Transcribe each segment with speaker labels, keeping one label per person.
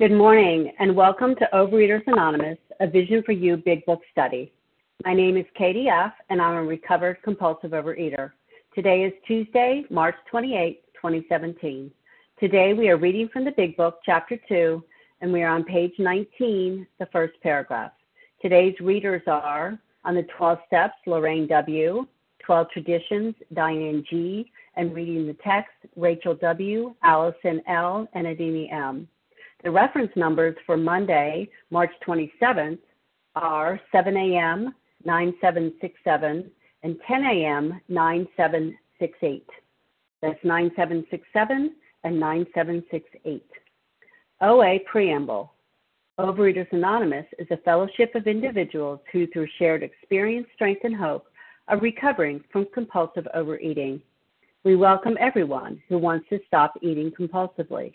Speaker 1: Good morning, and welcome to Overeaters Anonymous, a Vision for You Big Book study. My name is Katie F., and I'm a recovered compulsive overeater. Today is Tuesday, March 28, 2017. Today we are reading from the Big Book, Chapter 2, and we are on page 19, the first paragraph. Today's readers are on the 12 Steps, Lorraine W., 12 Traditions, Diane G., and reading the text, Rachel W., Allison L., and Adini M. The reference numbers for Monday, March 27th are 7 a.m., 9767, and 10 a.m., 9768. That's 9767 and 9768. OA Preamble Overeaters Anonymous is a fellowship of individuals who, through shared experience, strength, and hope, are recovering from compulsive overeating. We welcome everyone who wants to stop eating compulsively.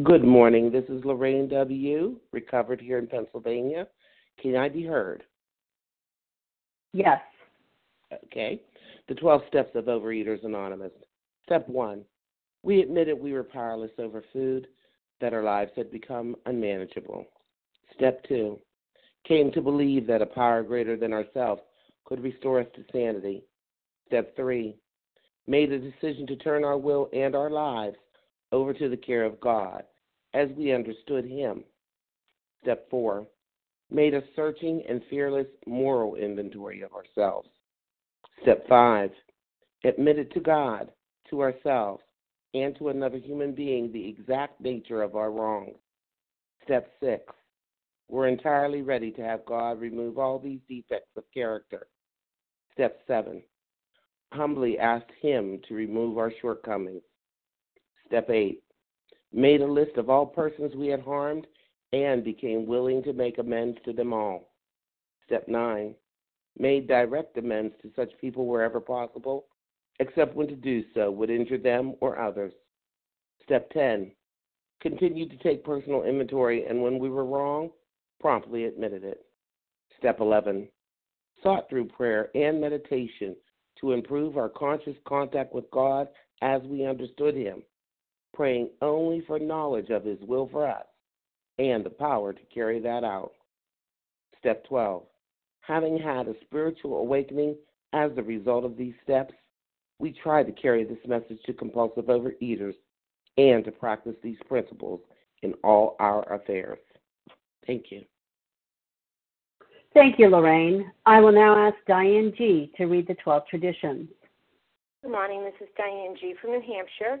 Speaker 2: Good morning. This is Lorraine W., recovered here in Pennsylvania. Can I be heard?
Speaker 1: Yes.
Speaker 2: Okay. The 12 steps of Overeaters Anonymous. Step 1. We admitted we were powerless over food, that our lives had become unmanageable. Step 2. Came to believe that a power greater than ourselves could restore us to sanity. Step 3. Made a decision to turn our will and our lives over to the care of God as we understood Him. Step 4. Made a searching and fearless moral inventory of ourselves. Step 5. Admitted to God, to ourselves, and to another human being the exact nature of our wrongs. Step 6. We're entirely ready to have God remove all these defects of character. Step 7. Humbly asked Him to remove our shortcomings. Step 8. Made a list of all persons we had harmed and became willing to make amends to them all. Step 9. Made direct amends to such people wherever possible, except when to do so would injure them or others. Step 10. Continued to take personal inventory and when we were wrong, promptly admitted it. Step 11. Sought through prayer and meditation to improve our conscious contact with God as we understood Him praying only for knowledge of His will for us and the power to carry that out. Step 12. Having had a spiritual awakening as the result of these steps, we try to carry this message to compulsive overeaters and to practice these principles in all our affairs. Thank you.
Speaker 1: Thank you, Lorraine. I will now ask Diane G. to read the 12 traditions.
Speaker 3: Good morning. This is Diane G. from New Hampshire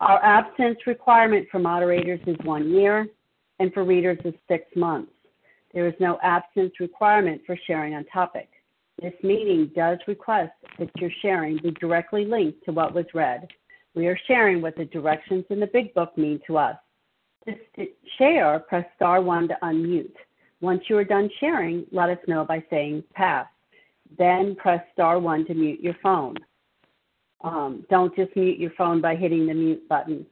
Speaker 1: Our abstinence requirement for moderators is one year, and for readers is six months. There is no abstinence requirement for sharing on topic. This meeting does request that your sharing be directly linked to what was read. We are sharing what the directions in the Big Book mean to us. To share, press star one to unmute. Once you are done sharing, let us know by saying pass. Then press star one to mute your phone. Um, don't just mute your phone by hitting the mute button.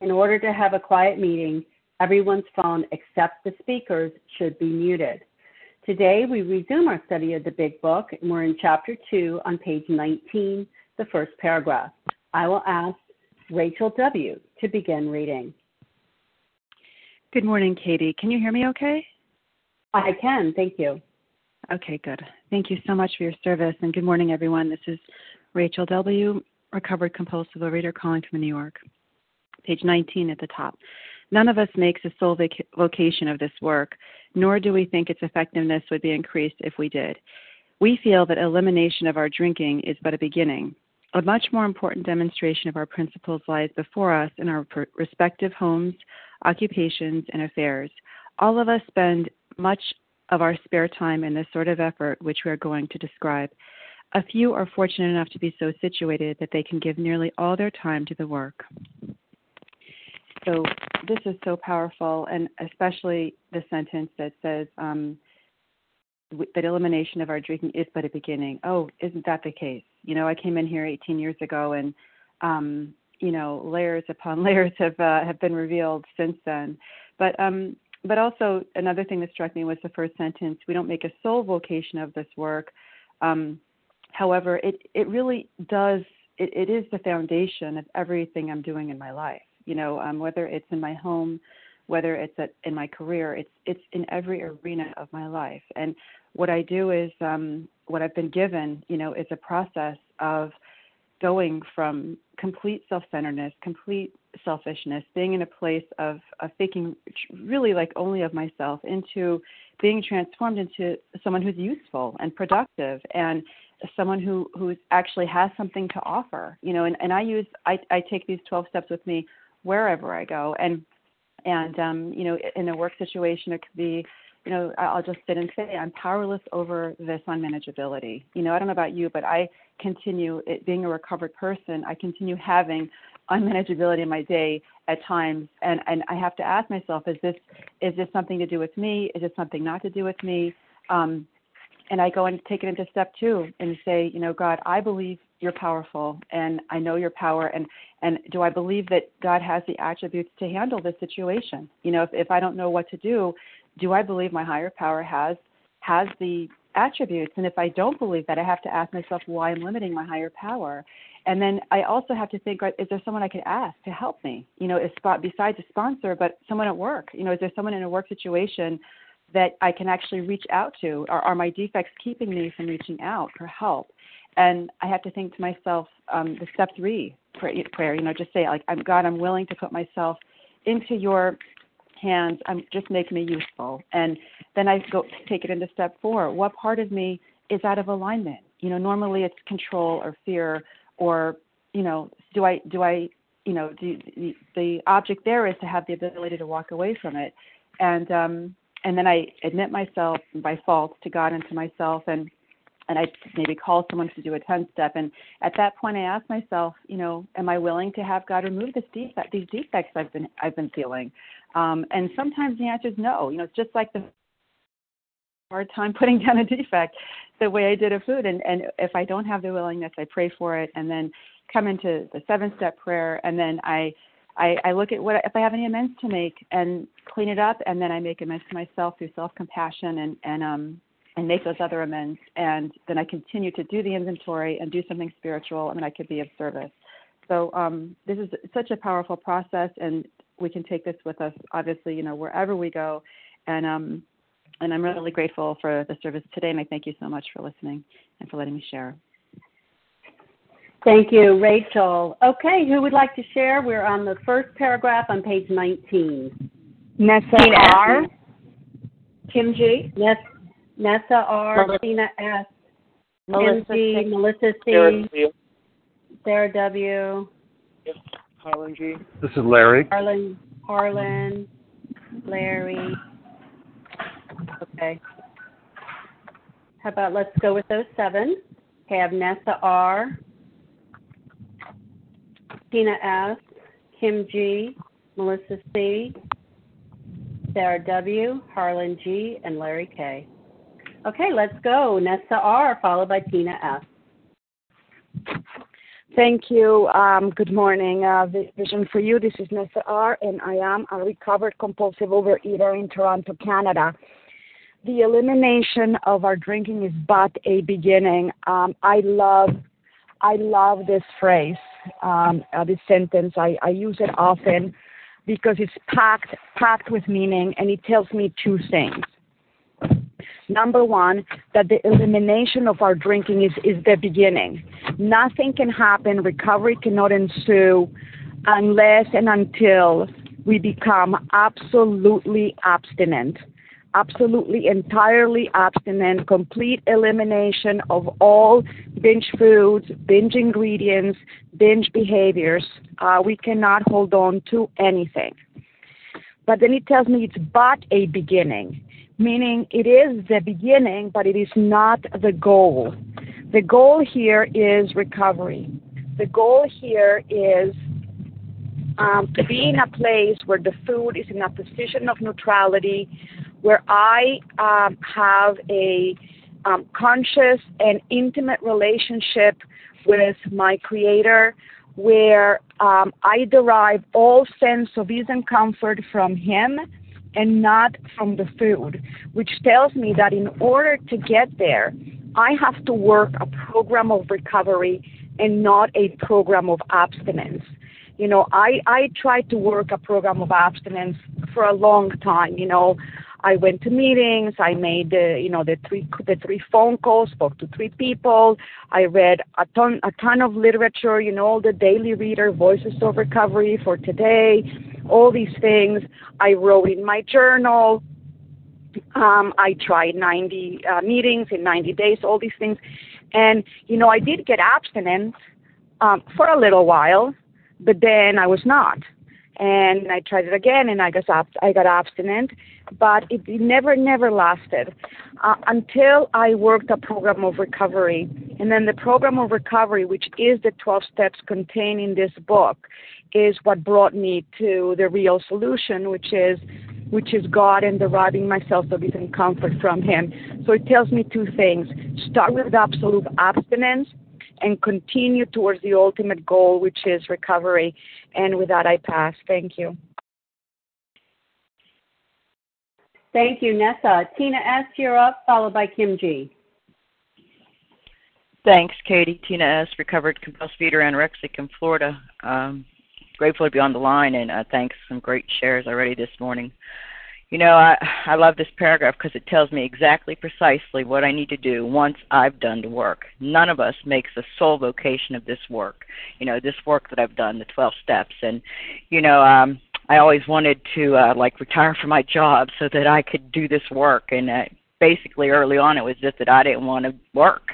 Speaker 1: In order to have a quiet meeting, everyone's phone except the speaker's should be muted. Today, we resume our study of the Big Book, and we're in Chapter 2 on page 19, the first paragraph. I will ask Rachel W. to begin reading.
Speaker 4: Good morning, Katie. Can you hear me okay?
Speaker 1: I can, thank you.
Speaker 4: Okay, good. Thank you so much for your service, and good morning, everyone. This is Rachel W., recovered compulsive reader calling from New York. Page 19 at the top. None of us makes a sole vocation of this work, nor do we think its effectiveness would be increased if we did. We feel that elimination of our drinking is but a beginning. A much more important demonstration of our principles lies before us in our respective homes, occupations, and affairs. All of us spend much of our spare time in this sort of effort, which we are going to describe. A few are fortunate enough to be so situated that they can give nearly all their time to the work. So, this is so powerful, and especially the sentence that says um, that elimination of our drinking is but a beginning. Oh, isn't that the case? You know, I came in here 18 years ago, and um, you know, layers upon layers have uh, have been revealed since then. But um, but also another thing that struck me was the first sentence. We don't make a sole vocation of this work. Um, However, it, it really does, it, it is the foundation of everything I'm doing in my life. You know, um, whether it's in my home, whether it's at, in my career, it's, it's in every arena of my life. And what I do is, um, what I've been given, you know, is a process of going from complete self-centeredness, complete selfishness, being in a place of, of thinking really like only of myself, into being transformed into someone who's useful and productive and someone who who actually has something to offer you know and, and i use I, I take these 12 steps with me wherever i go. And and um you know in a work situation it could be you know i'll just sit and say i'm powerless over this unmanageability you know i don't know about you but i continue it, being a recovered person i continue having unmanageability in my day at times. And and i have to ask myself is this is this something to do with me? Is this something not to do with me? Um and I go and take it into step two and say, you know, God, I believe you're powerful and I know your power and and do I believe that God has the attributes to handle this situation? You know, if, if I don't know what to do, do I believe my higher power has has the attributes? And if I don't believe that, I have to ask myself why I'm limiting my higher power. And then I also have to think, is there someone I could ask to help me? You know, is besides a sponsor, but someone at work. You know, is there someone in a work situation that I can actually reach out to? Are, are my defects keeping me from reaching out for help? And I have to think to myself, um, the step three prayer, you know, just say like, I'm God, I'm willing to put myself into your hands I'm just making me useful. And then I go take it into step four. What part of me is out of alignment? You know, normally it's control or fear or, you know, do I do I you know, do, the, the object there is to have the ability to walk away from it. And um and then I admit myself by fault to God and to myself and and I maybe call someone to do a 10 step. And at that point, I ask myself, you know, am I willing to have God remove this defect, these defects I've been I've been feeling? Um, and sometimes the answer is no. You know, it's just like the hard time putting down a defect the way I did a food. And and if I don't have the willingness, I pray for it, and then come into the seven step prayer, and then I. I, I look at what if I have any amends to make and clean it up, and then I make amends to myself through self compassion and and um and make those other amends. And then I continue to do the inventory and do something spiritual, and then I could be of service. So um, this is such a powerful process, and we can take this with us, obviously, you know, wherever we go. And um, and I'm really grateful for the service today, and I thank you so much for listening and for letting me share.
Speaker 1: Thank you, Rachel. Okay, who would like to share? We're on the first paragraph on page 19.
Speaker 5: Nessa R. Kim G.
Speaker 1: Nessa Nessa R, Melissa, Tina S, Melissa G, Melissa C,
Speaker 6: Sarah W.
Speaker 1: Sarah W.
Speaker 6: Harlan G.
Speaker 7: This is Larry.
Speaker 1: Harlan, Harlan, Larry. Okay. How about let's go with those seven. Okay, I have Nessa R, Tina S, Kim G, Melissa C, Sarah W, Harlan G, and Larry K. Okay, let's go. Nessa R, followed by Tina S.
Speaker 5: Thank you. Um, good morning. Uh, Vision for You. This is Nessa R, and I am a recovered compulsive overeater in Toronto, Canada. The elimination of our drinking is but a beginning. Um, I love, I love this phrase, Um, uh, this sentence. I, I use it often because it's packed, packed with meaning, and it tells me two things. Number one, that the elimination of our drinking is, is the beginning. Nothing can happen, recovery cannot ensue unless and until we become absolutely abstinent. Absolutely, entirely abstinent, complete elimination of all binge foods, binge ingredients, binge behaviors. Uh, we cannot hold on to anything. But then it tells me it's but a beginning meaning it is the beginning, but it is not the goal. The goal here is recovery. The goal here is um, to be in a place where the food is in a position of neutrality, where I um, have a um, conscious and intimate relationship with my Creator, where um, I derive all sense of ease and comfort from Him and not from the food, which tells me that in order to get there, I have to work a program of recovery and not a program of abstinence. You know, I, I tried to work a program of abstinence for a long time. You know, I went to meetings. I made the, you know, the three the three phone calls. Spoke to three people. I read a ton a ton of literature. You know, all the daily reader voices of recovery for today all these things. I wrote in my journal. Um, I tried 90 uh, meetings in 90 days, all these things. And, you know, I did get abstinent um, for a little while, but then I was not. And I tried it again, and I got I got abstinent, but it, never never lasted uh, until I worked a program of recovery, and then the program of recovery, which is the 12 steps contained in this book, is what brought me to the real solution, which is which is God and deriving myself of and comfort from Him. So it tells me two things: start with absolute abstinence and continue towards the ultimate goal, which is recovery. And with that, I pass. Thank you.
Speaker 1: Thank you, Nessa. Tina S., you're up, followed by Kim G.
Speaker 8: Thanks, Katie. Tina S., recovered compulsive eater anorexic in Florida. Um, grateful to be on the line and uh, thanks some great shares already this morning. You know, I I love this paragraph because it tells me exactly precisely what I need to do once I've done the work. None of us makes the sole vocation of this work. You know, this work that I've done, the 12 steps and you know, um I always wanted to uh, like retire from my job so that I could do this work. And uh, basically, early on, it was just that I didn't want to work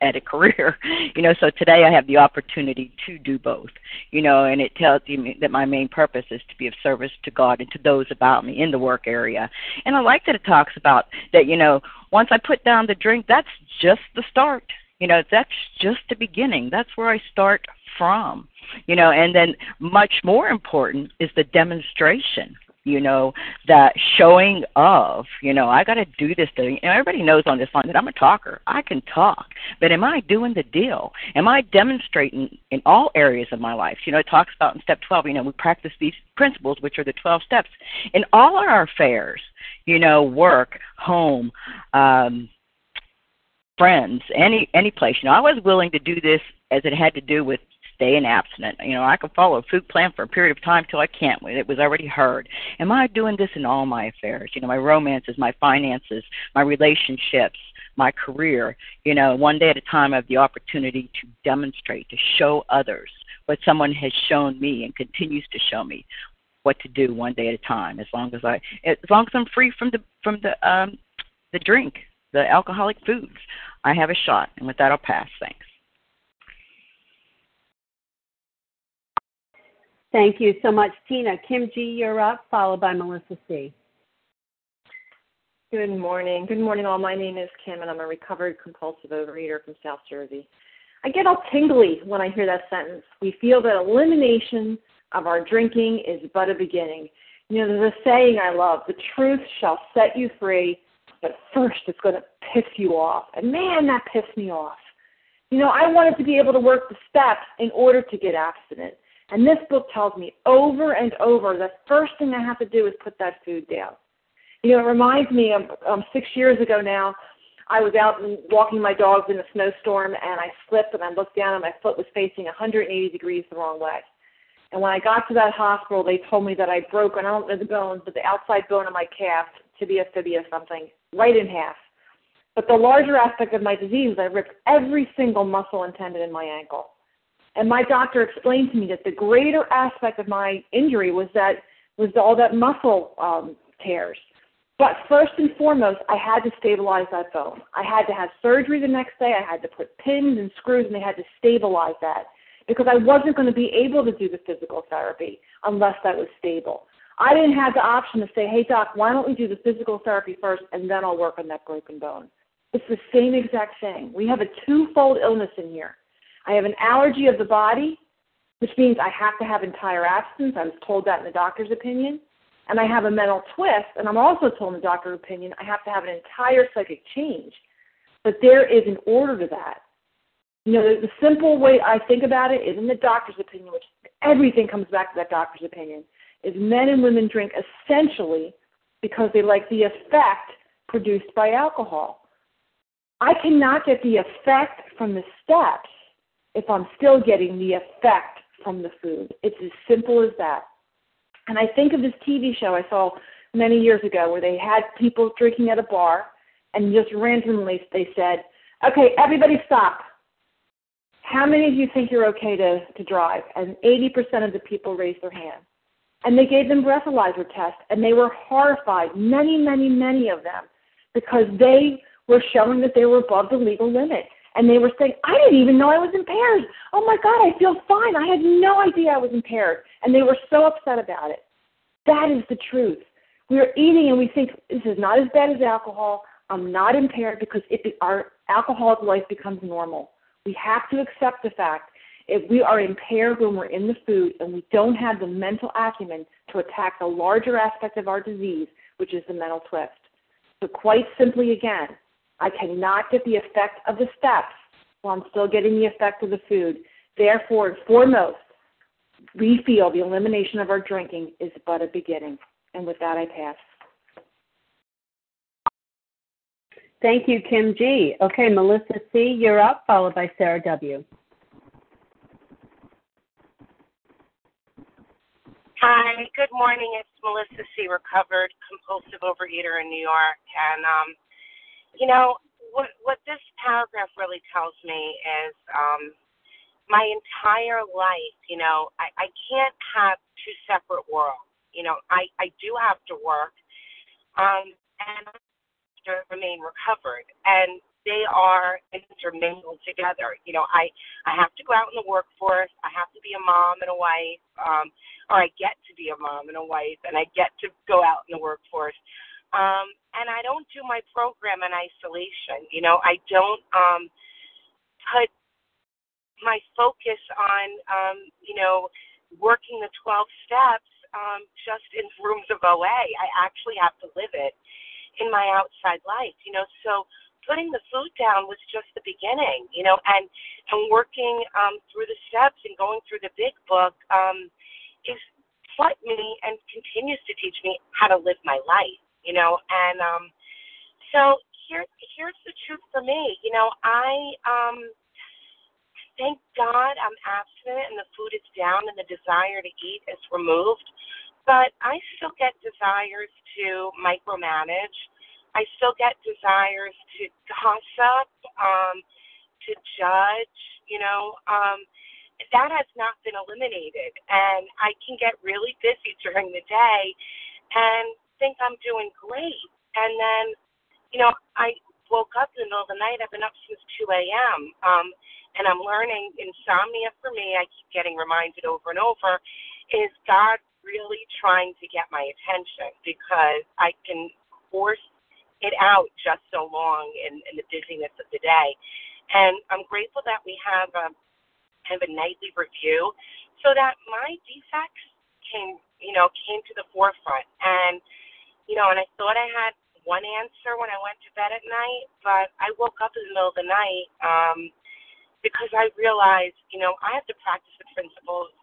Speaker 8: at a career you know so today i have the opportunity to do both you know and it tells you that my main purpose is to be of service to god and to those about me in the work area and i like that it talks about that you know once i put down the drink that's just the start you know that's just the beginning that's where i start from you know and then much more important is the demonstration you know, that showing of, you know, I got to do this thing. And everybody knows on this line that I'm a talker. I can talk, but am I doing the deal? Am I demonstrating in all areas of my life? You know, it talks about in step 12, you know, we practice these principles, which are the 12 steps, in all our affairs, you know, work, home, um, friends, any any place. You know, I was willing to do this as it had to do with staying abstinent. You know, I can follow a food plan for a period of time till I can't. It was already heard. Am I doing this in all my affairs? You know, my romances, my finances, my relationships, my career. You know, one day at a time, I have the opportunity to demonstrate, to show others what someone has shown me and continues to show me what to do one day at a time. As long as I, as long as I'm free from the from the um the drink, the alcoholic foods, I have a shot. And with that, I'll pass. Thanks.
Speaker 1: Thank you so much, Tina. Kim G, you're up, followed by Melissa C.
Speaker 7: Good morning. Good morning, all. My name is Kim, and I'm a recovered compulsive overeater from South Jersey. I get all tingly when I hear that sentence. We feel that elimination of our drinking is but a beginning. You know, there's a saying I love the truth shall set you free, but first it's going to piss you off. And man, that pissed me off. You know, I wanted to be able to work the steps in order to get abstinent. And this book tells me over and over the first thing I have to do is put that food down. You know, it reminds me of um, six years ago now. I was out and walking my dogs in a snowstorm, and I slipped and I looked down, and my foot was facing 180 degrees the wrong way. And when I got to that hospital, they told me that I'd broken, I don't know the bones, but the outside bone of my calf, to be a tibia, fibia, something, right in half. But the larger aspect of my disease is I ripped every single muscle and tendon in my ankle. And my doctor explained to me that the greater aspect of my injury was that was all that muscle um, tears. But first and foremost, I had to stabilize that bone. I had to have surgery the next day. I had to put pins and screws, and they had to stabilize that because I wasn't going to be able to do the physical therapy unless that was stable. I didn't have the option to say, hey, doc, why don't we do the physical therapy first and then I'll work on that broken bone? It's the same exact thing. We have a twofold illness in here. I have an allergy of the body, which means I have to have entire abstinence. I was told that in the doctor's opinion. And I have a mental twist, and I'm also told in the doctor's opinion I have to have an entire psychic change. But there is an order to that. You know, the, the simple way I think about it is in the doctor's opinion, which everything comes back to that doctor's opinion, is men and women drink essentially because they like the effect produced by alcohol. I cannot get the effect from the steps if I'm still getting the effect from the food. It's as simple as that. And I think of this TV show I saw many years ago where they had people drinking at a bar and just randomly they said, okay, everybody stop. How many of you think you're okay to, to drive? And 80% of the people raised their hand. And they gave them breathalyzer tests, and they were horrified, many, many, many of them, because they were showing that they were above the legal limit and they were saying, I didn't even know I was impaired. Oh my God, I feel fine. I had no idea I was impaired. And they were so upset about it. That is the truth. We are eating and we think this is not as bad as alcohol. I'm not impaired because it, our alcoholic life becomes normal. We have to accept the fact if we are impaired when we're in the food and we don't have the mental acumen to attack the larger aspect of our disease, which is the mental twist. So, quite simply, again, I cannot get the effect of the steps while I'm still getting the effect of the food. Therefore, foremost, we feel the elimination of our drinking is but a beginning. And with that, I pass.
Speaker 1: Thank you, Kim G. Okay, Melissa C., you're up, followed by Sarah W.
Speaker 9: Hi, good morning. It's Melissa C., recovered compulsive overeater in New York. And um, you know what what this paragraph really tells me is um my entire life, you know, I, I can't have two separate worlds. You know, I, I do have to work um, and to remain recovered. And they are intermingled together. You know, I I have to go out in the workforce. I have to be a mom and a wife, um, or I get to be a mom and a wife, and I get to go out in the workforce. Um, and I don't do my program in isolation. You know, I don't um, put my focus on, um, you know, working the 12 steps um, just in rooms of OA. I actually have to live it in my outside life, you know. So putting the food down was just the beginning, you know, and and working um, through the steps and going through the big book um, is taught me and continues to teach me how to live my life, you know. And um, so here here's the truth for me, you know. I um, thank God I'm abstinent and the food is down and the desire to eat is removed. But I still get desires to micromanage. I still get desires to gossip, um, to judge, you know. Um, that has not been eliminated. And I can get really busy during the day and think I'm doing great. And then, you know, I woke up in the middle of the night. I've been up since 2 a.m. Um, and I'm learning insomnia for me, I keep getting reminded over and over, is God really trying to get my attention because I can force it out just so long in, in the busyness of the day. And I'm grateful that we have a have a nightly review so that my defects came you know, came to the forefront. And, you know, and I thought I had one answer when I went to bed at night, but I woke up in the middle of the night um, because I realized, you know, I have to practice the principles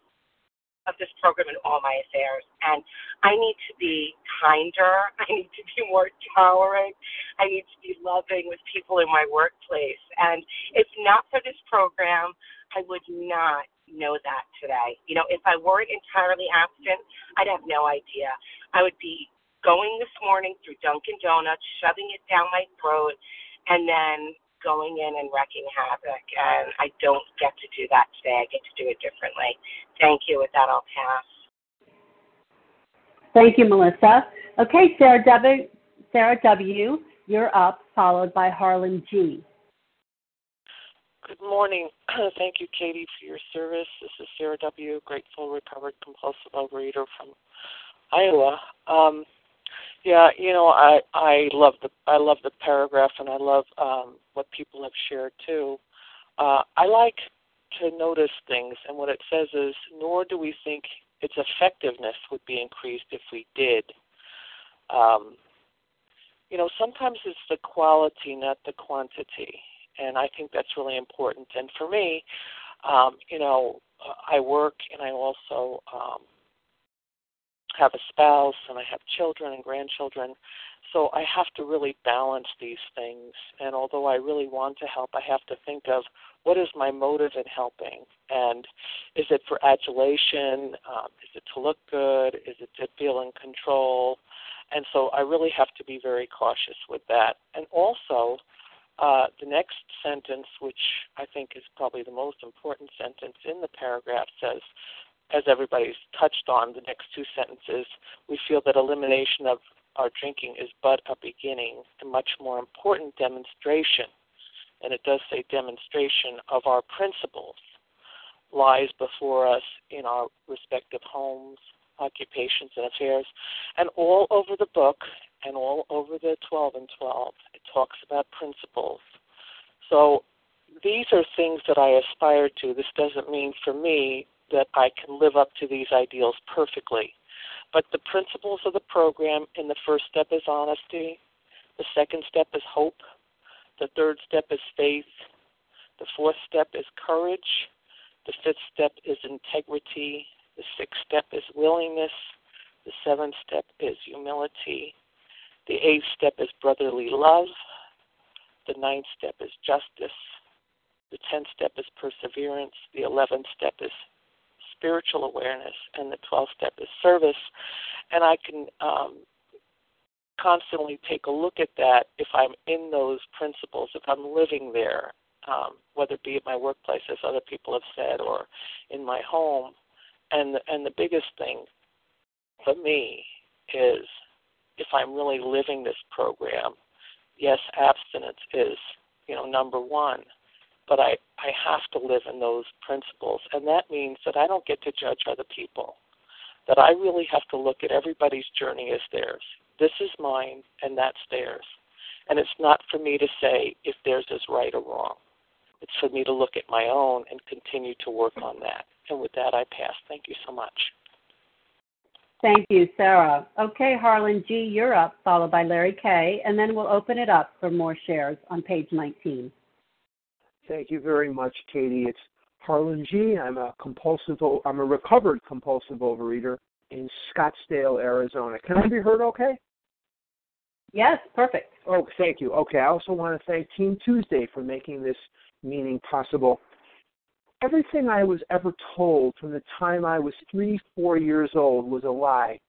Speaker 9: of this program in all my affairs. And I need to be kinder. I need to be more tolerant. I need to be loving with people in my workplace. And if not for this program, I would not know that today. You know, if I weren't entirely absent, I'd have no idea. I would be going this morning through Dunkin' Donuts, shoving it down my throat, and then going in and wrecking havoc. And I don't get to do that today. I get to do it differently. Thank you. With that, I'll pass.
Speaker 1: Thank you, Melissa. Okay, Sarah W. Sarah W. You're up, followed by Harlan G.
Speaker 6: Good morning. Thank you, Katie, for your service. This is Sarah W., grateful recovered compulsive overeater from Iowa. Um, yeah, you know, I I love the I love the paragraph, and I love um, what people have shared too. Uh, I like to notice things, and what it says is, nor do we think its effectiveness would be increased if we did. Um, you know, sometimes it's the quality, not the quantity, and I think that's really important. And for me, um, you know, I work and I also um, have a spouse and I have children and grandchildren. So I have to really balance these things. And although I really want to help, I have to think of what is my motive in helping? And is it for adulation? Um, is it to look good? Is it to feel in control? And so I really have to be very cautious with that. And also, uh, the next sentence, which I think is probably the most important sentence in the paragraph, says as everybody's touched on, the next two sentences, we feel that elimination of our drinking is but a beginning, a much more important demonstration, and it does say demonstration of our principles, lies before us in our respective homes, occupations, and affairs. And all over the book and all over the 12 and 12, it talks about principles. So these are things that I aspire to. This doesn't mean for me that I can live up to these ideals perfectly. But the principles of the program in the first step is honesty, the second step is hope, the third step is faith, the fourth step is courage, the fifth step is integrity, the sixth step is willingness, the seventh step is humility, the eighth step is brotherly love, the ninth step is justice, the tenth step is perseverance, the eleventh step is spiritual awareness, and the 12th step is service. And I can um, constantly take a look at that if I'm in those principles, if I'm living there. um, whether it be at my workplace, as other people have said, or in my home. And and the biggest thing for me is if I'm really living this program, yes, abstinence is you know number one, but I I have to live in those principles, and that means that I don't get to judge other people. That I really have to look at everybody's journey as theirs. This is mine, and that's theirs. And it's not for me to say if theirs is right or wrong. It's for me to look at my own and continue to work on that. And with that, I pass. Thank you so much.
Speaker 1: Thank you, Sarah. Okay, Harlan G., you're up, followed by Larry K., and then we'll open it up for more shares on page 19.
Speaker 10: Thank you very much, Katie. It's Harlan G. I'm a compulsive, I'm a recovered compulsive overeater in Scottsdale, Arizona. Can I be heard okay?
Speaker 1: Yes, perfect.
Speaker 10: Oh, thank you. Okay, I also want to thank Team Tuesday for making this meeting possible. Everything I was ever told from the time I was three, four years old was a lie.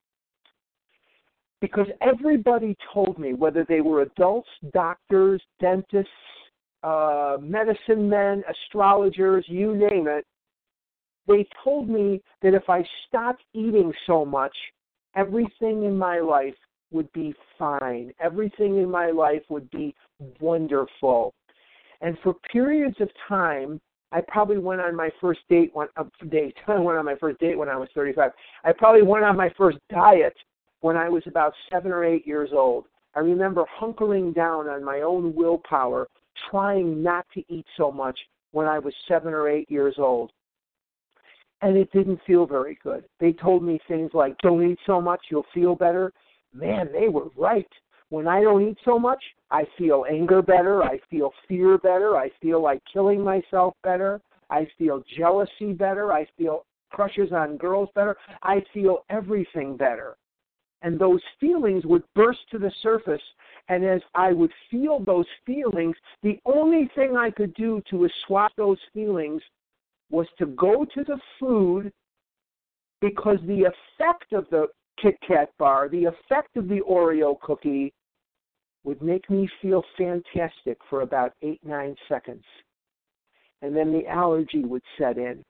Speaker 10: Because everybody told me, whether they were adults, doctors, dentists, uh, medicine men, astrologers, you name it, they told me that if I stopped eating so much, everything in my life would be fine. Everything in my life would be wonderful. And for periods of time, I probably went on my first date one uh, date. I went on my first date when I was 35. I probably went on my first diet when I was about seven or eight years old. I remember hunkering down on my own willpower, trying not to eat so much when I was seven or eight years old. And it didn't feel very good. They told me things like, don't eat so much, you'll feel better. Man, they were right. When I don't eat so much, I feel anger better. I feel fear better. I feel like killing myself better. I feel jealousy better. I feel crushes on girls better. I feel everything better. And those feelings would burst to the surface. And as I would feel those feelings, the only thing I could do to assuage those feelings was to go to the food because the effect of the Kit Kat bar, the effect of the Oreo cookie would make me feel fantastic for about eight, nine seconds. And then the allergy would set in,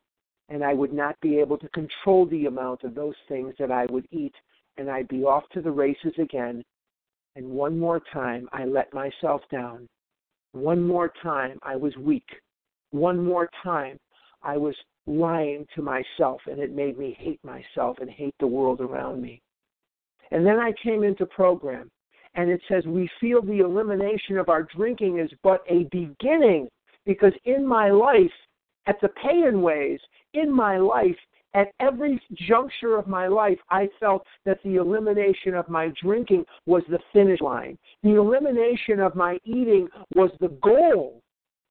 Speaker 10: and I would not be able to control the amount of those things that I would eat, and I'd be off to the races again. And one more time, I let myself down. One more time, I was weak. One more time, I was lying to myself, and it made me hate myself and hate the world around me. And then I came into program, and it says, We feel the elimination of our drinking is but a beginning, because in my life, at the pay-in ways, in my life, at every juncture of my life, I felt that the elimination of my drinking was the finish line. The elimination of my eating was the goal.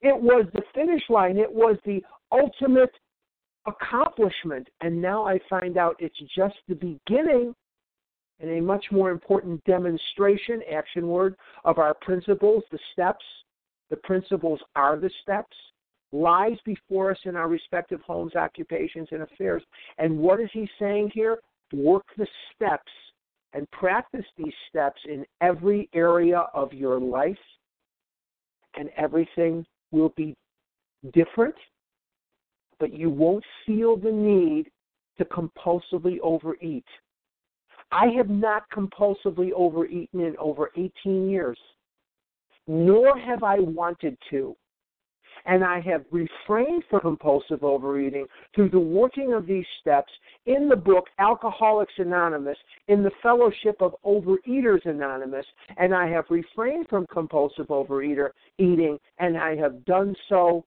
Speaker 10: It was the finish line. It was the ultimate accomplishment. And now I find out it's just the beginning and a much more important demonstration, action word, of our principles, the steps. The principles are the steps. Lies before us in our respective homes, occupations, and affairs. And what is he saying here? Work the steps and practice these steps in every area of your life, and everything will be different, but you won't feel the need to compulsively overeat I have not compulsively overeaten in over 18 years, nor have I wanted to. And I have refrained from compulsive overeating through the working of these steps in the book Alcoholics Anonymous, in the Fellowship of Overeaters Anonymous, and I have refrained from compulsive overeater eating, and I have done so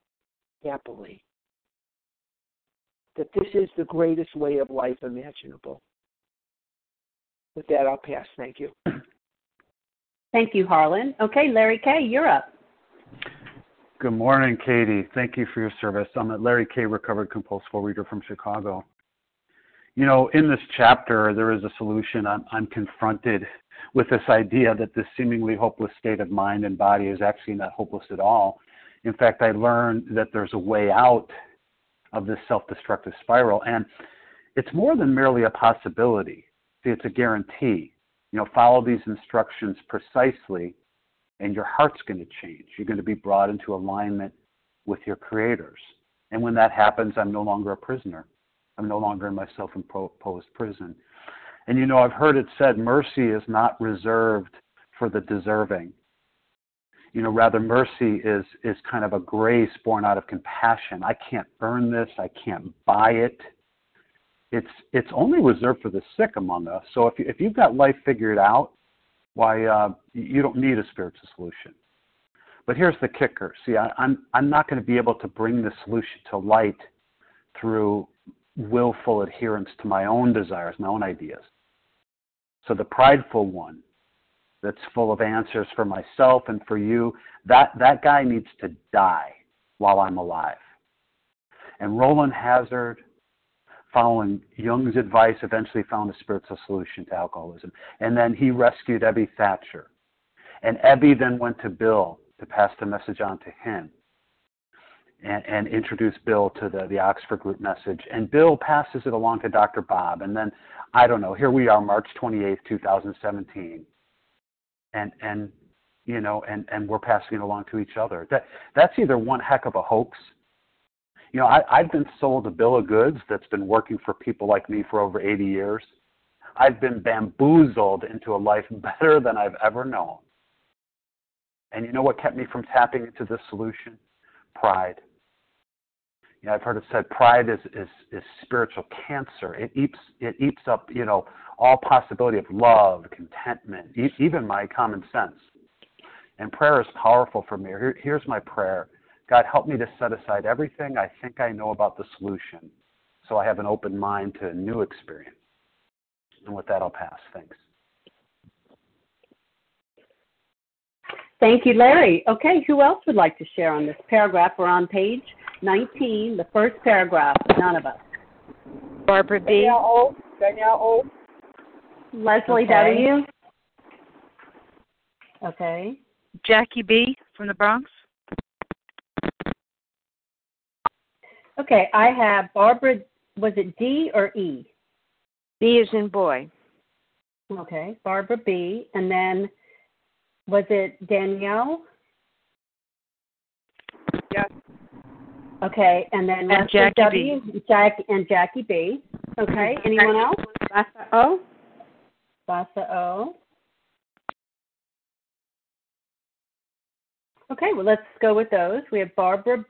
Speaker 10: happily. That this is the greatest way of life imaginable. With that, I'll pass. Thank you.
Speaker 1: Thank you, Harlan. Okay, Larry K., you're up.
Speaker 11: Good morning, Katie. Thank you for your service. I'm a Larry K., recovered compulsive reader from Chicago. You know, in this chapter, there is a solution. I'm, I'm confronted with this idea that this seemingly hopeless state of mind and body is actually not hopeless at all. In fact, I learned that there's a way out of this self destructive spiral, and it's more than merely a possibility. See, it's a guarantee. You know, follow these instructions precisely, and your heart's going to change. You're going to be brought into alignment with your creators. And when that happens, I'm no longer a prisoner. I'm no longer in my self imposed prison. And you know, I've heard it said mercy is not reserved for the deserving. You know, rather mercy is is kind of a grace born out of compassion. I can't earn this, I can't buy it. It's it's only reserved for the sick among us. So if you, if you've got life figured out, why uh, you don't need a spiritual solution. But here's the kicker. See, I, I'm I'm not going to be able to bring the solution to light through willful adherence to my own desires, my own ideas. So the prideful one that's full of answers for myself and for you, that, that guy needs to die while I'm alive. And Rowland Hazard, following Jung's advice, eventually found a spiritual solution to alcoholism. And then he rescued Ebby Thatcher. And Ebby then went to Bill to pass the message on to him and, and introduce Bill to the, the Oxford group message. And Bill passes it along to Dr. Bob. And then, I don't know, here we are, March 28th, 2017. And, and you know, and, and we're passing it along to each other. That, that's either one heck of a hoax. You know, I, I've been sold a bill of goods that's been working for people like me for over 80 years. I've been bamboozled into a life better than I've ever known. And you know what kept me from tapping into this solution? Pride. You know, I've heard it said pride is, is, is spiritual cancer. It eats it eats up, you know, all possibility of love, contentment, e- even my common sense. And prayer is powerful for me. Here, here's my prayer. God, help me to set aside everything I think I know about the solution so I have an open mind to a new experience. And with that, I'll pass. Thanks.
Speaker 1: Thank you, Larry. Okay, who else would like to share on this paragraph? We're on page 19, the first paragraph. None of us.
Speaker 12: Barbara B.
Speaker 13: Danielle O. Danielle O.
Speaker 1: Leslie
Speaker 12: Okay.
Speaker 1: W. Okay.
Speaker 12: Jackie B. from the Bronx.
Speaker 1: Okay, I have Barbara. Was it D or E?
Speaker 12: B is in boy.
Speaker 1: Okay, Barbara B. And then was it Danielle?
Speaker 13: Yes.
Speaker 1: Okay, and then
Speaker 12: And
Speaker 1: Leslie
Speaker 12: Jackie
Speaker 1: W. Jack and Jackie B. Okay, anyone else?
Speaker 7: Bassa O.
Speaker 1: Bassa O. Okay, well, let's go with those. We have Barbara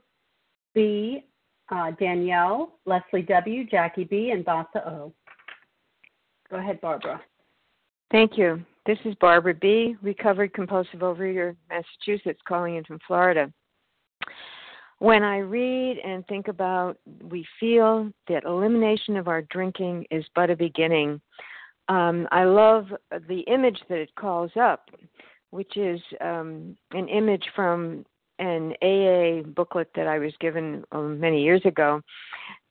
Speaker 1: B, uh, Danielle, Leslie W, Jackie B, and Bassa O. Go ahead, Barbara.
Speaker 12: Thank you. This is Barbara B., recovered compulsive overeater, Massachusetts, calling in from Florida. When I read and think about, we feel that elimination of our drinking is but a beginning. Um, I love the image that it calls up, which is um, an image from an AA booklet that I was given um, many years ago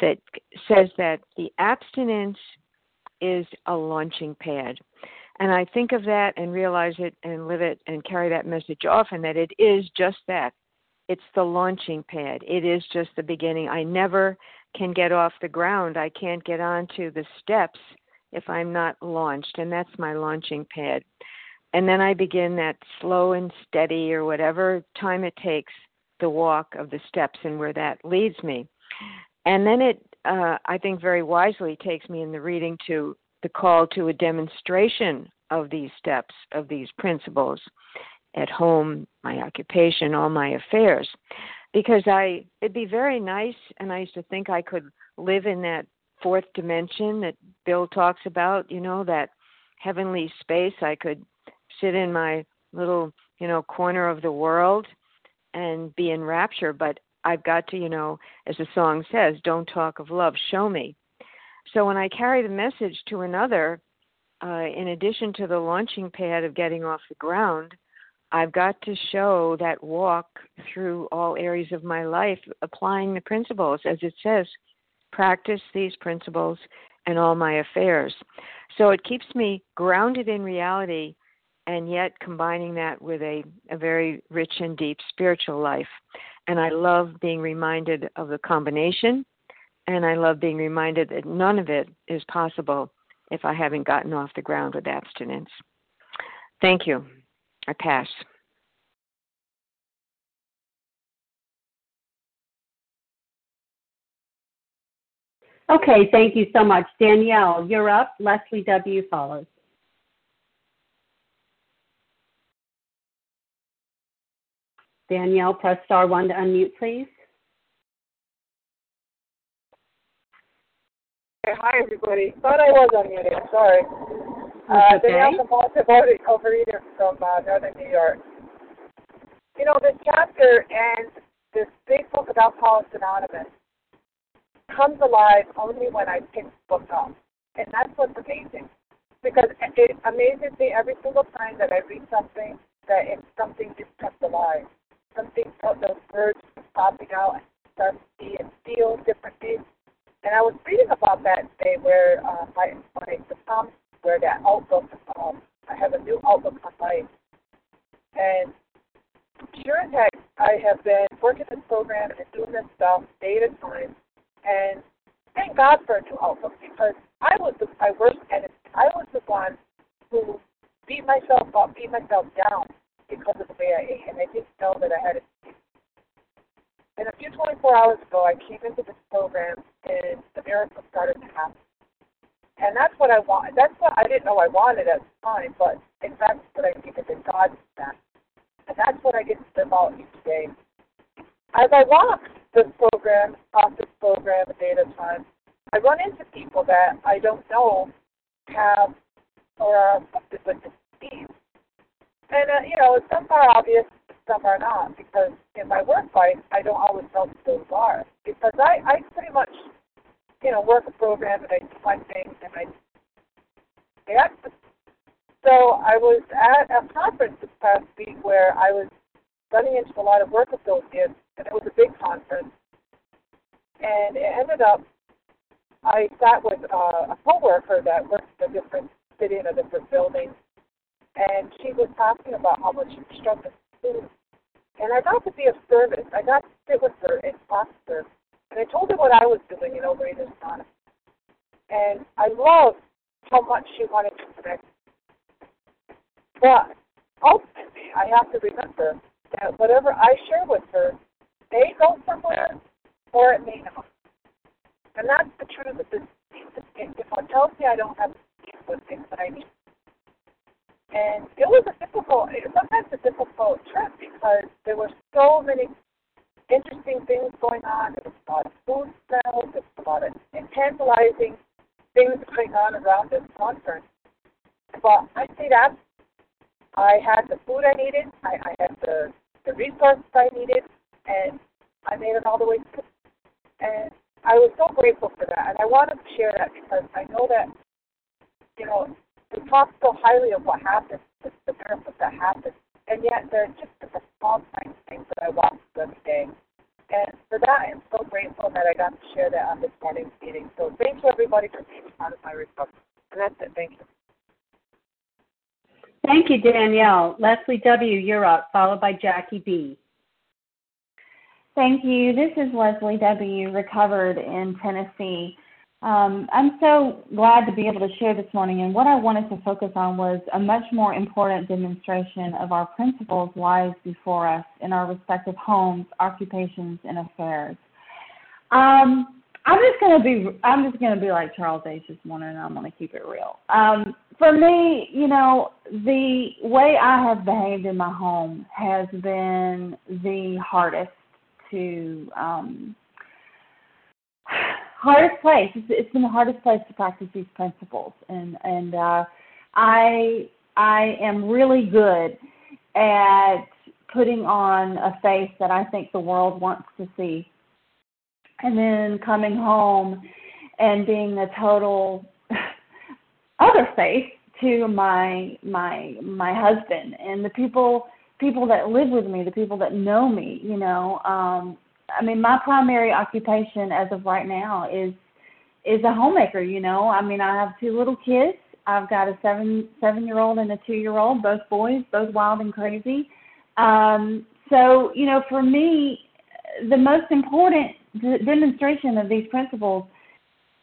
Speaker 12: that says that the abstinence is a launching pad. And I think of that and realize it and live it and carry that message often that it is just that. It's the launching pad. It is just the beginning. I never can get off the ground. I can't get onto the steps if I'm not launched, and that's my launching pad. And then I begin that slow and steady or whatever time it takes the walk of the steps and where that leads me. And then it, uh, I think, very wisely takes me in the reading to the call to a demonstration of these steps, of these principles at home, my occupation, all my affairs. Because I it'd be very nice and I used to think I could live in that fourth dimension that Bill talks about, you know, that heavenly space. I could sit in my little, you know, corner of the world and be in rapture, but I've got to, you know, as the song says, don't talk of love, show me. So when I carry the message to another, uh, in addition to the launching pad of getting off the ground, I've got to show that walk through all areas of my life, applying the principles, as it says, practice these principles in all my affairs. So it keeps me grounded in reality and yet combining that with a, a very rich and deep spiritual life. And I love being reminded of the combination, and I love being reminded that none of it is possible if I haven't gotten off the ground with abstinence. Thank you. I pass.
Speaker 1: Okay, thank you so much. Danielle, you're up. Leslie W. follows. Danielle, press star one to unmute, please.
Speaker 13: Hi, everybody. Thought I was unmuted. Sorry. Uh,
Speaker 1: okay.
Speaker 13: Danielle compulsive overeater from uh, Northern New York. You know, this chapter and this big book of Alcoholics Anonymous comes alive only when I pick the book up. And that's what's amazing. Because it amazes me every single time that I read something that it's something just kept alive. Something, of those words popping out and start to see and feel differently. And I was reading about that today where uh, my, my the Psalms where that outlook, um, I have a new outlook on life. And sure as heck, I have been working this program and doing this stuff day at a time. And thank God for a new outlook because I was the, my worst enemy. I was the one who beat myself up, beat myself down because of the way I ate, and I didn't know that I had it. And a few 24 hours ago, I came into this program, and the miracle started to happen. And that's what I want. That's what Wanted at the time, but in fact, what I needed that God that. And that's what I get to live out each day. As I walk this program, off this program a day at a time, I run into people that I don't know have or are affected with this disease. And, uh, you know, some are obvious, some are not, because in my work life, I don't always know what those are. Because I, I pretty much, you know, work a program and I do my things and I react. So I was at a conference this past week where I was running into a lot of work associates, and it was a big conference. And it ended up, I sat with uh, a coworker that works in a different city in a different building, and she was talking about how much she with food. And I got to be of service. I got to sit with her and talk to her. And I told her what I was doing in Overeaters Anonymous. And I loved how much she wanted to connect. But ultimately, I have to remember that whatever I share with her may go somewhere or it may not. And that's the truth of this. If it tells me I don't have with things that I need. And it was a difficult, sometimes a difficult trip because there were so many interesting things going on. There was a lot of food smells. There was a lot of tantalizing things going on around this conference. But I stayed up. I had the food I needed. I, I had the, the resources I needed. And I made it all the way through. And I was so grateful for that. And I wanted to share that because I know that, you know, we talk so highly of what happened, the, the miracles that happened, and yet they're just the small tiny things that I walk through every day. And for that, I'm so grateful that I got to share that on this morning's meeting. So thank you, everybody, for being part of my recovery. And that's it. Thank you.
Speaker 1: Thank you, Danielle. Leslie W., you're up, followed by Jackie B.
Speaker 14: Thank you. This is Leslie W., recovered in Tennessee. Um, I'm so glad to be able to share this morning, and what I wanted to focus on was a much more important demonstration of our principles lies before us in our respective homes, occupations, and affairs. Um, I'm just gonna be I'm just gonna be like Charles H this morning, and I'm gonna keep it real. Um, for me, you know, the way I have behaved in my home has been the hardest to um, hardest place. It's, it's been the hardest place to practice these principles, and and uh, I I am really good at putting on a face that I think the world wants to see, and then coming home and being a total other face to my my my husband and the people people that live with me, the people that know me, you know, um I mean, my primary occupation as of right now is is a homemaker. You know, I mean, I have two little kids. I've got a seven seven year old and a two year old, both boys, both wild and crazy. Um, so, you know, for me, the most important d- demonstration of these principles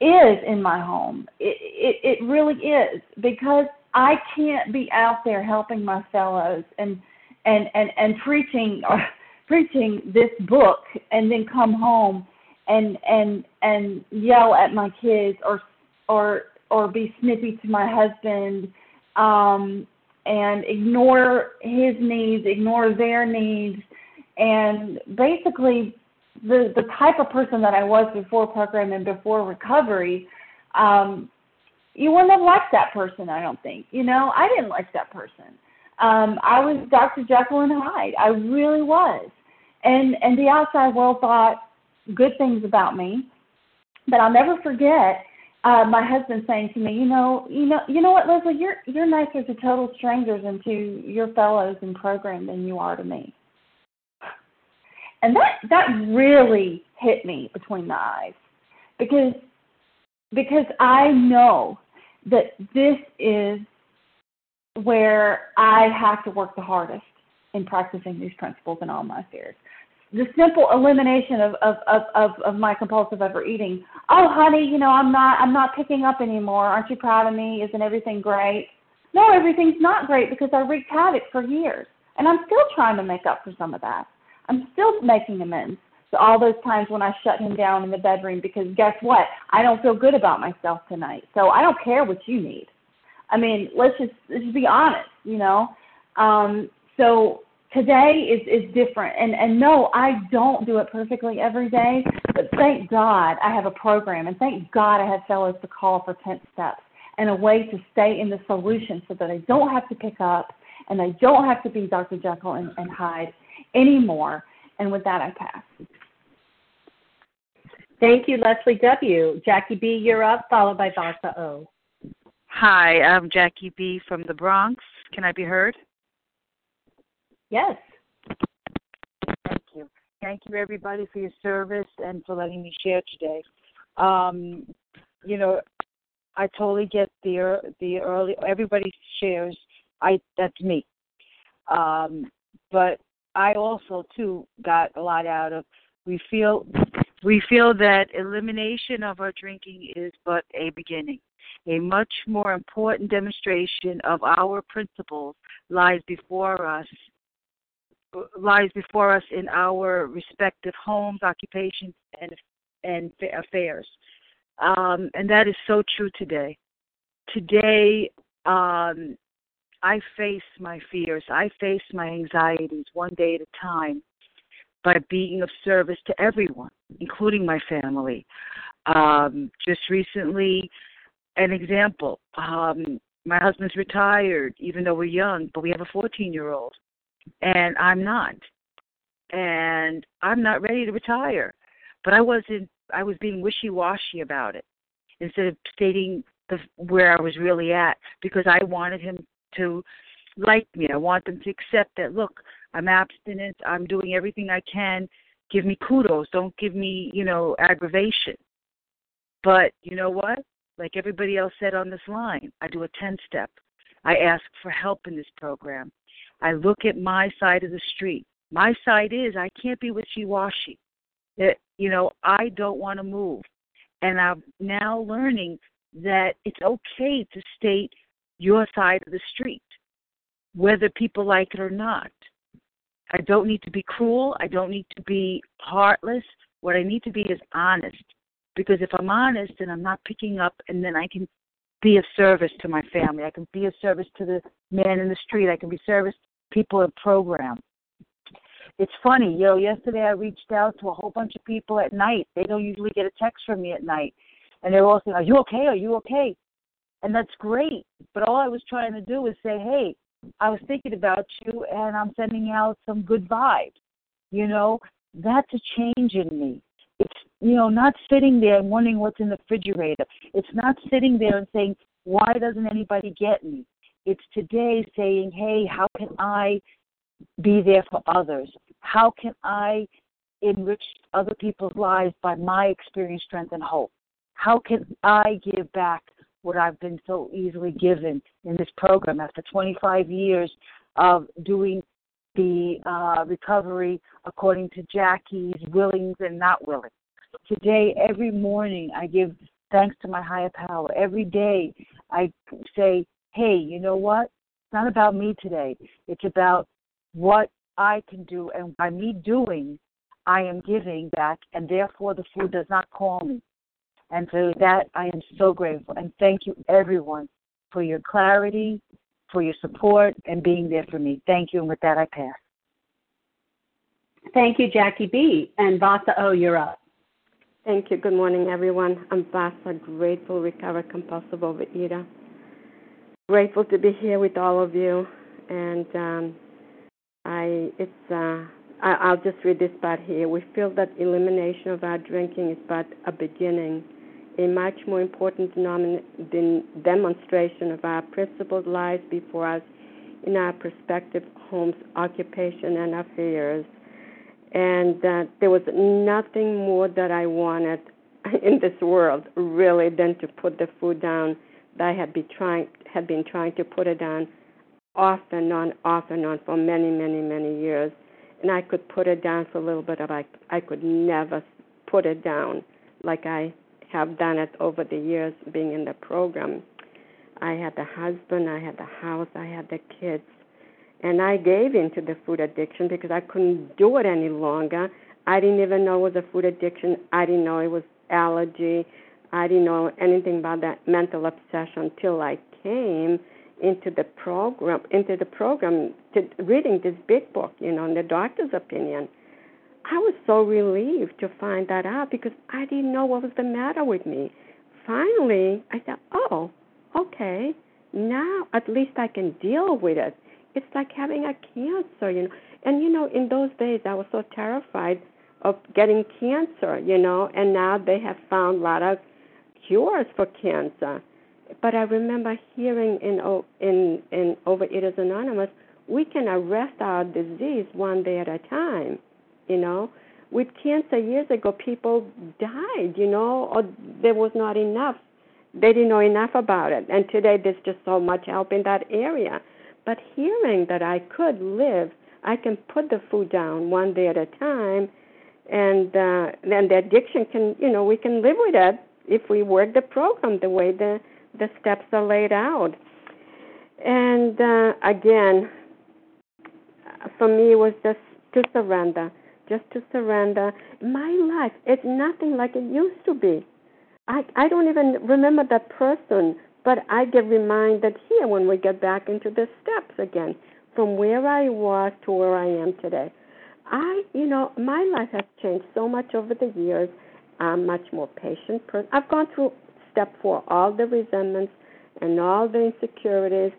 Speaker 14: is in my home. It, it it really is because I can't be out there helping my fellows and and and and preaching. Or, preaching this book and then come home and and and yell at my kids or or or be snippy to my husband um and ignore his needs ignore their needs and basically the the type of person that I was before program and before recovery um you wouldn't have liked that person I don't think you know I didn't like that person um I was Dr. Jekyll and Hyde I really was and and the outside world thought good things about me. But I'll never forget uh, my husband saying to me, you know, you know, you know what, Leslie, you're you're nicer to total strangers and to your fellows in program than you are to me. And that that really hit me between the eyes because because I know that this is where I have to work the hardest in practicing these principles in all my affairs the simple elimination of, of, of, of, of my compulsive overeating. Oh, honey, you know, I'm not I'm not picking up anymore. Aren't you proud of me? Isn't everything great? No, everything's not great because I wreaked havoc for years. And I'm still trying to make up for some of that. I'm still making amends to all those times when I shut him down in the bedroom because guess what? I don't feel good about myself tonight. So I don't care what you need. I mean, let's just let's just be honest, you know. Um, so today is is different and and no i don't do it perfectly every day but thank god i have a program and thank god i have fellows to call for 10 steps and a way to stay in the solution so that i don't have to pick up and i don't have to be dr jekyll and, and hyde anymore and with that i pass
Speaker 1: thank you leslie w jackie b you're up followed by Vasa o
Speaker 15: hi i'm jackie b from the bronx can i be heard
Speaker 1: Yes.
Speaker 15: Thank you. Thank you, everybody, for your service and for letting me share today. Um, you know, I totally get the the early. Everybody shares. I that's me. Um, but I also too got a lot out of. We feel we feel that elimination of our drinking is but a beginning. A much more important demonstration of our principles lies before us lies before us in our respective homes, occupations, and and affairs, um, and that is so true today. Today, um, I face my fears. I face my anxieties one day at a time by being of service to everyone, including my family. Um, just recently, an example. Um, my husband's retired, even though we're young, but we have a 14 year old and I'm not. And I'm not ready to retire. But I wasn't I was being wishy-washy about it instead of stating the where I was really at because I wanted him to like me. I want them to accept that look, I'm abstinent, I'm doing everything I can. Give me kudos, don't give me, you know, aggravation. But you know what? Like everybody else said on this line, I do a 10 step. I ask for help in this program. I look at my side of the street. My side is I can't be wishy washy. That you know, I don't want to move. And I'm now learning that it's okay to state your side of the street, whether people like it or not. I don't need to be cruel. I don't need to be heartless. What I need to be is honest. Because if I'm honest and I'm not picking up, and then I can be of service to my family. I can be of service to the man in the street. I can be service people in program. It's funny, you know, yesterday I reached out to a whole bunch of people at night. They don't usually get a text from me at night. And they're all saying, Are you okay? Are you okay? And that's great. But all I was trying to do was say, Hey, I was thinking about you and I'm sending out some good vibes. You know, that's a change in me. It's you know, not sitting there and wondering what's in the refrigerator. It's not sitting there and saying, Why doesn't anybody get me? It's today saying, hey, how can I be there for others? How can I enrich other people's lives by my experience, strength, and hope? How can I give back what I've been so easily given in this program after 25 years of doing the uh, recovery according to Jackie's willings and not willings? Today, every morning, I give thanks to my higher power. Every day, I say, hey, you know what? It's not about me today. It's about what I can do. And by me doing, I am giving back, and therefore the food does not call me. And for that, I am so grateful. And thank you, everyone, for your clarity, for your support, and being there for me. Thank you. And with that, I pass.
Speaker 1: Thank you, Jackie B. And Vasa O, you're up.
Speaker 16: Thank you. Good morning, everyone. I'm Vasa, grateful, recovered, compulsive overeater. Grateful to be here with all of you. And um, I, it's, uh, I, I'll just read this part here. We feel that elimination of our drinking is but a beginning a much more important demonstration of our principled lives before us in our prospective homes, occupation, and affairs. And uh, there was nothing more that I wanted in this world, really, than to put the food down. That I had been trying had been trying to put it down off and on, off and on for many, many, many years. And I could put it down for a little bit, but I I could never put it down like I have done it over the years being in the program. I had the husband, I had the house, I had the kids. And I gave into the food addiction because I couldn't do it any longer. I didn't even know it was a food addiction. I didn't know it was allergy. I didn't know anything about that mental obsession until I came into the program into the program to reading this big book, you know, in the doctor's opinion. I was so relieved to find that out because I didn't know what was the matter with me. Finally, I said, "Oh, okay. Now at least I can deal with it." It's like having a cancer, you know. And you know, in those days, I was so terrified of getting cancer, you know. And now they have found a lot of cures for cancer. But I remember hearing in oh, in in Overeaters Anonymous, we can arrest our disease one day at a time you know? With cancer years ago people died you know? Or there was not enough. They didn't know enough about it. And today there's just so much help in that area. But hearing that i could live i can put the food down one day at a time. And uh then the addiction can you know we can live with it if we work the program the way the the steps are laid out. And uh again for me it was just to surrender just to surrender. My life is nothing like it used to be. I I don't even remember that person, but I get reminded here when we get back into the steps again, from where I was to where I am today. I, you know, my life has changed so much over the years. I'm much more patient person. I've gone through step four, all the resentments and all the insecurities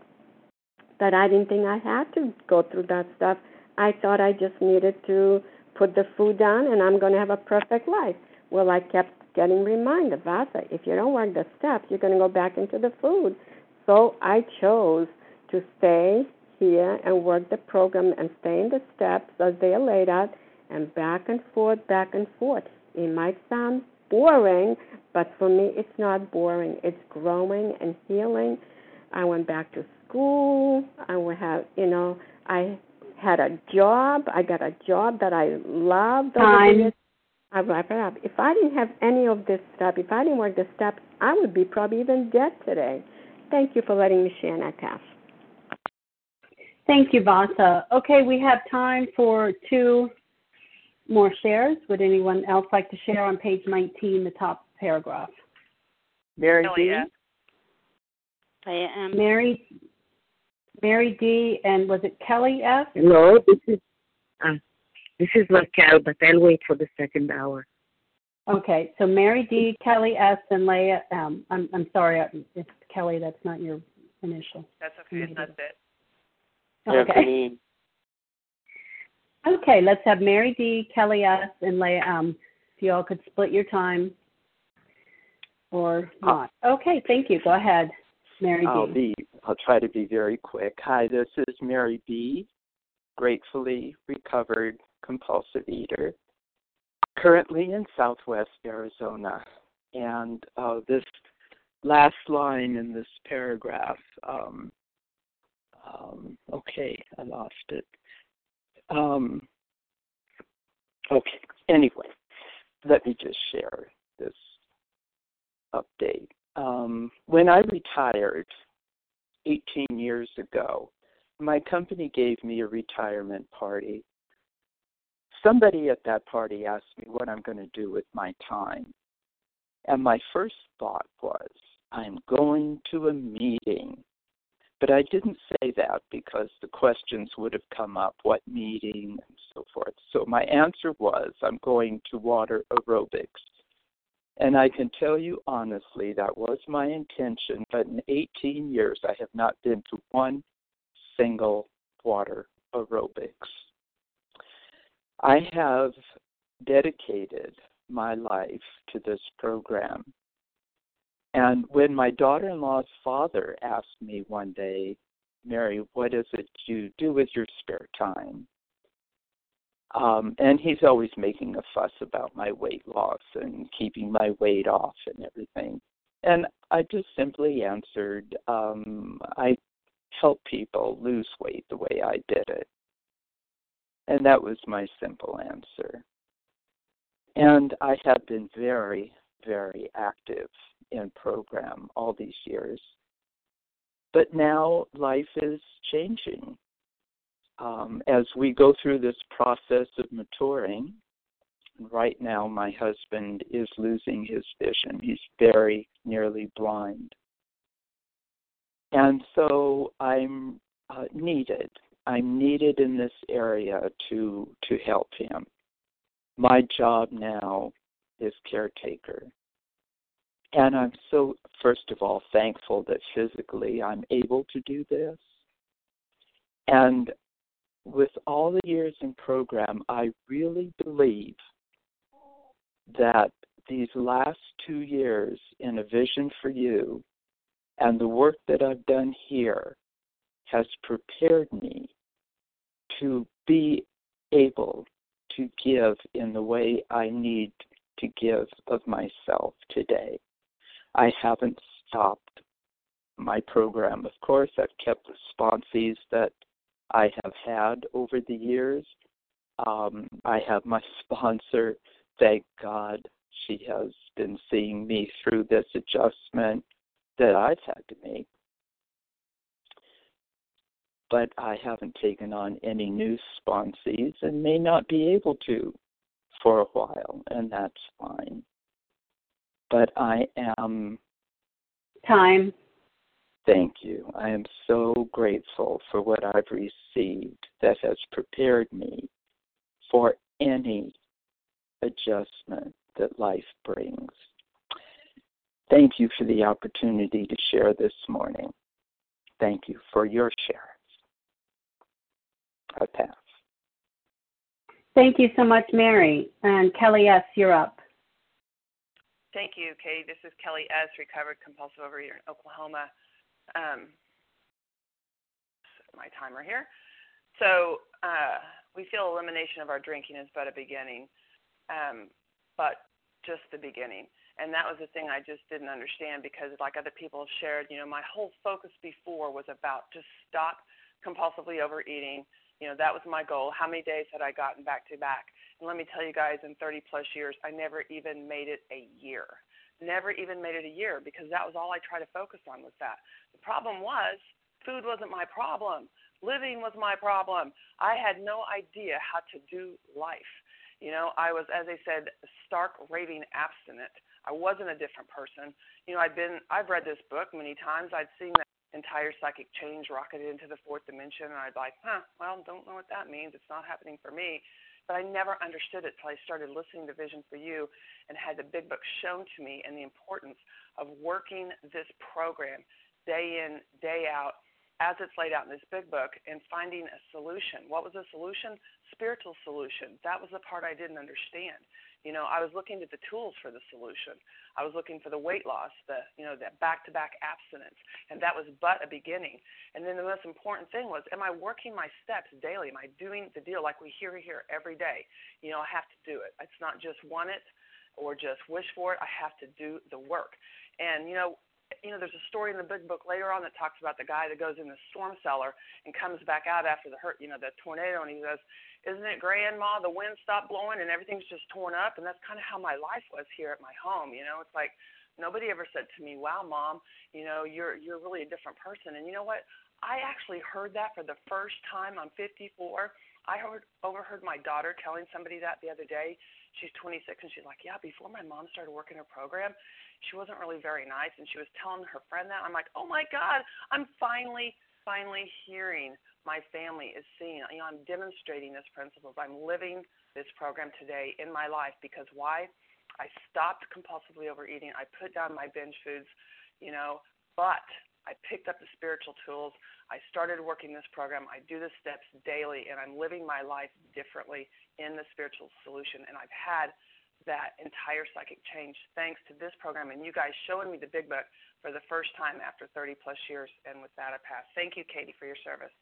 Speaker 16: that I didn't think I had to go through that stuff. I thought I just needed to put the food down and I'm going to have a perfect life. Well, I kept getting reminded, Vasa, if you don't work the steps, you're going to go back into the food. So I chose to stay here and work the program and stay in the steps as they are laid out and back and forth, back and forth. It might sound boring, but for me, it's not boring. It's growing and healing. I went back to school. I would have, you know, I had a job. I got a job that I loved.
Speaker 1: Time.
Speaker 16: I wrap it up. If I didn't have any of this stuff, if I didn't work this stuff, I would be probably even dead today. Thank you for letting me share that path.
Speaker 1: Thank you, Vasa. Okay, we have time for two more shares. Would anyone else like to share on page 19, the top paragraph?
Speaker 2: Mary
Speaker 17: D. I am.
Speaker 1: Mary Mary D. and was it Kelly F?
Speaker 18: No, this is uh, this is Raquel, but I'll wait for the second hour.
Speaker 1: Okay, so Mary D, Kelly S, and Leah M. Um, I'm I'm sorry, uh, it's Kelly. That's not your initial.
Speaker 17: That's okay. That's it.
Speaker 1: Okay. Okay, let's have Mary D, Kelly S, and Leah M. Um, if you all could split your time or uh, not. Okay, thank you. Go ahead, Mary D.
Speaker 19: I'll be I'll try to be very quick. Hi, this is Mary B., gratefully recovered compulsive eater, currently in southwest Arizona. And uh, this last line in this paragraph, um, um, okay, I lost it. Um, okay, anyway, let me just share this update. Um, when I retired, 18 years ago, my company gave me a retirement party. somebody at that party asked me what I'm going to do with my time. And my first thought was, I'm going to a meeting. But I didn't say that because the questions would have come up what meeting and so forth. So my answer was, I'm going to water aerobics. And I can tell you honestly, that was my intention, but in 18 years, I have not been to one single water aerobics. I have dedicated my life to this program. And when my daughter in law's father asked me one day, Mary, what is it you do with your spare time? Um, and he's always making a fuss about my weight loss and keeping my weight off and everything. And I just simply answered, um, I help people lose weight the way I did it. And that was my simple answer. And I have been very, very active in program all these years. But now life is changing. Um, as we go through this process of maturing, right now my husband is losing his vision. He's very nearly blind. And so I'm uh, needed. I'm needed in this area to to help him. My job now is caretaker. And I'm so first of all thankful that physically I'm able to do this. And with all the years in program, I really believe that these last two years in A Vision for You and the work that I've done here has prepared me to be able to give in the way I need to give of myself today. I haven't stopped my program. Of course, I've kept the sponsees that I have had over the years. Um, I have my sponsor, thank God. She has been seeing me through this adjustment that I've had to make. But I haven't taken on any new sponsees and may not be able to for a while, and that's fine. But I am.
Speaker 1: Time.
Speaker 19: Thank you. I am so grateful for what I've received that has prepared me for any adjustment that life brings. Thank you for the opportunity to share this morning. Thank you for your share. I pass.
Speaker 1: Thank you so much, Mary. And Kelly S., you're up.
Speaker 17: Thank you, Katie. This is Kelly S., recovered compulsive overeater in Oklahoma. Um, my timer here. So uh, we feel elimination of our drinking is but a beginning, um, but just the beginning. And that was the thing I just didn't understand because, like other people shared, you know, my whole focus before was about just stop compulsively overeating. You know, that was my goal. How many days had I gotten back to back? And let me tell you guys, in 30 plus years, I never even made it a year. Never even made it a year because that was all I tried to focus on was that. The problem was food wasn't my problem. Living was my problem. I had no idea how to do life. You know, I was, as I said, stark raving abstinent. I wasn't a different person. You know, I've been I've read this book many times. I'd seen that entire psychic change rocketed into the fourth dimension and I'd like, huh, well, don't know what that means. It's not happening for me. But I never understood it till I started listening to Vision for You and had the big book shown to me and the importance of working this program day in, day out as it's laid out in this big book and finding a solution. What was the solution? Spiritual solution. That was the part I didn't understand. You know, I was looking at the tools for the solution. I was looking for the weight loss, the you know, that back-to-back abstinence, and that was but a beginning. And then the most important thing was, am I working my steps daily? Am I doing the deal like we hear here every day? You know, I have to do it. It's not just want it or just wish for it. I have to do the work. And you know, you know, there's a story in the big book later on that talks about the guy that goes in the storm cellar and comes back out after the hurt, you know, the tornado, and he says, "Isn't it, Grandma? The wind stopped blowing and everything's just torn up." And that's kind of how my life was here at my home. You know, it's like nobody ever said to me, "Wow, Mom, you know, you're you're really a different person." And you know what? I actually heard that for the first time. I'm 54. I heard, overheard my daughter telling somebody that the other day. She's 26 and she's like, "Yeah, before my mom started working her program, she wasn't really very nice." And she was telling her friend that. I'm like, "Oh my God, I'm finally, finally hearing my family is seeing. You know, I'm demonstrating this principles. I'm living this program today in my life because why? I stopped compulsively overeating. I put down my binge foods, you know, but I picked up the spiritual tools. I started working this program. I do the steps daily, and I'm living my life differently in the spiritual solution. And I've had that entire psychic change thanks to this program and you guys showing me the big book for the first time after 30 plus years. And with that, I pass. Thank you, Katie, for your service.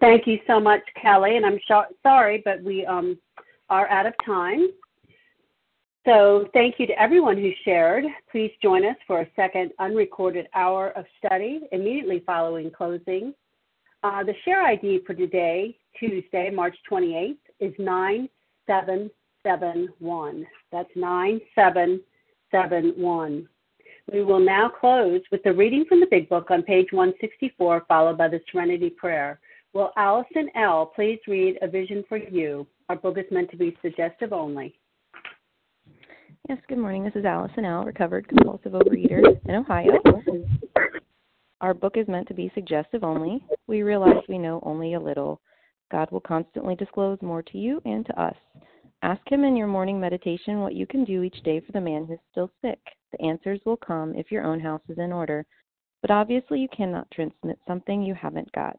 Speaker 1: Thank you so much, Kelly. And I'm sh- sorry, but we um, are out of time. So thank you to everyone who shared. Please join us for a second unrecorded hour of study immediately following closing. Uh, the share ID for today, Tuesday, March 28th, is 9771. That's 9771. We will now close with the reading from the Big Book on page 164, followed by the Serenity Prayer. Will Allison L. please read A Vision for You? Our book is meant to be suggestive only.
Speaker 4: Yes, good morning. This is Allison L., recovered compulsive overeater in Ohio. Our book is meant to be suggestive only. We realize we know only a little. God will constantly disclose more to you and to us. Ask Him in your morning meditation what you can do each day for the man who's still sick. The answers will come if your own house is in order. But obviously, you cannot transmit something you haven't got.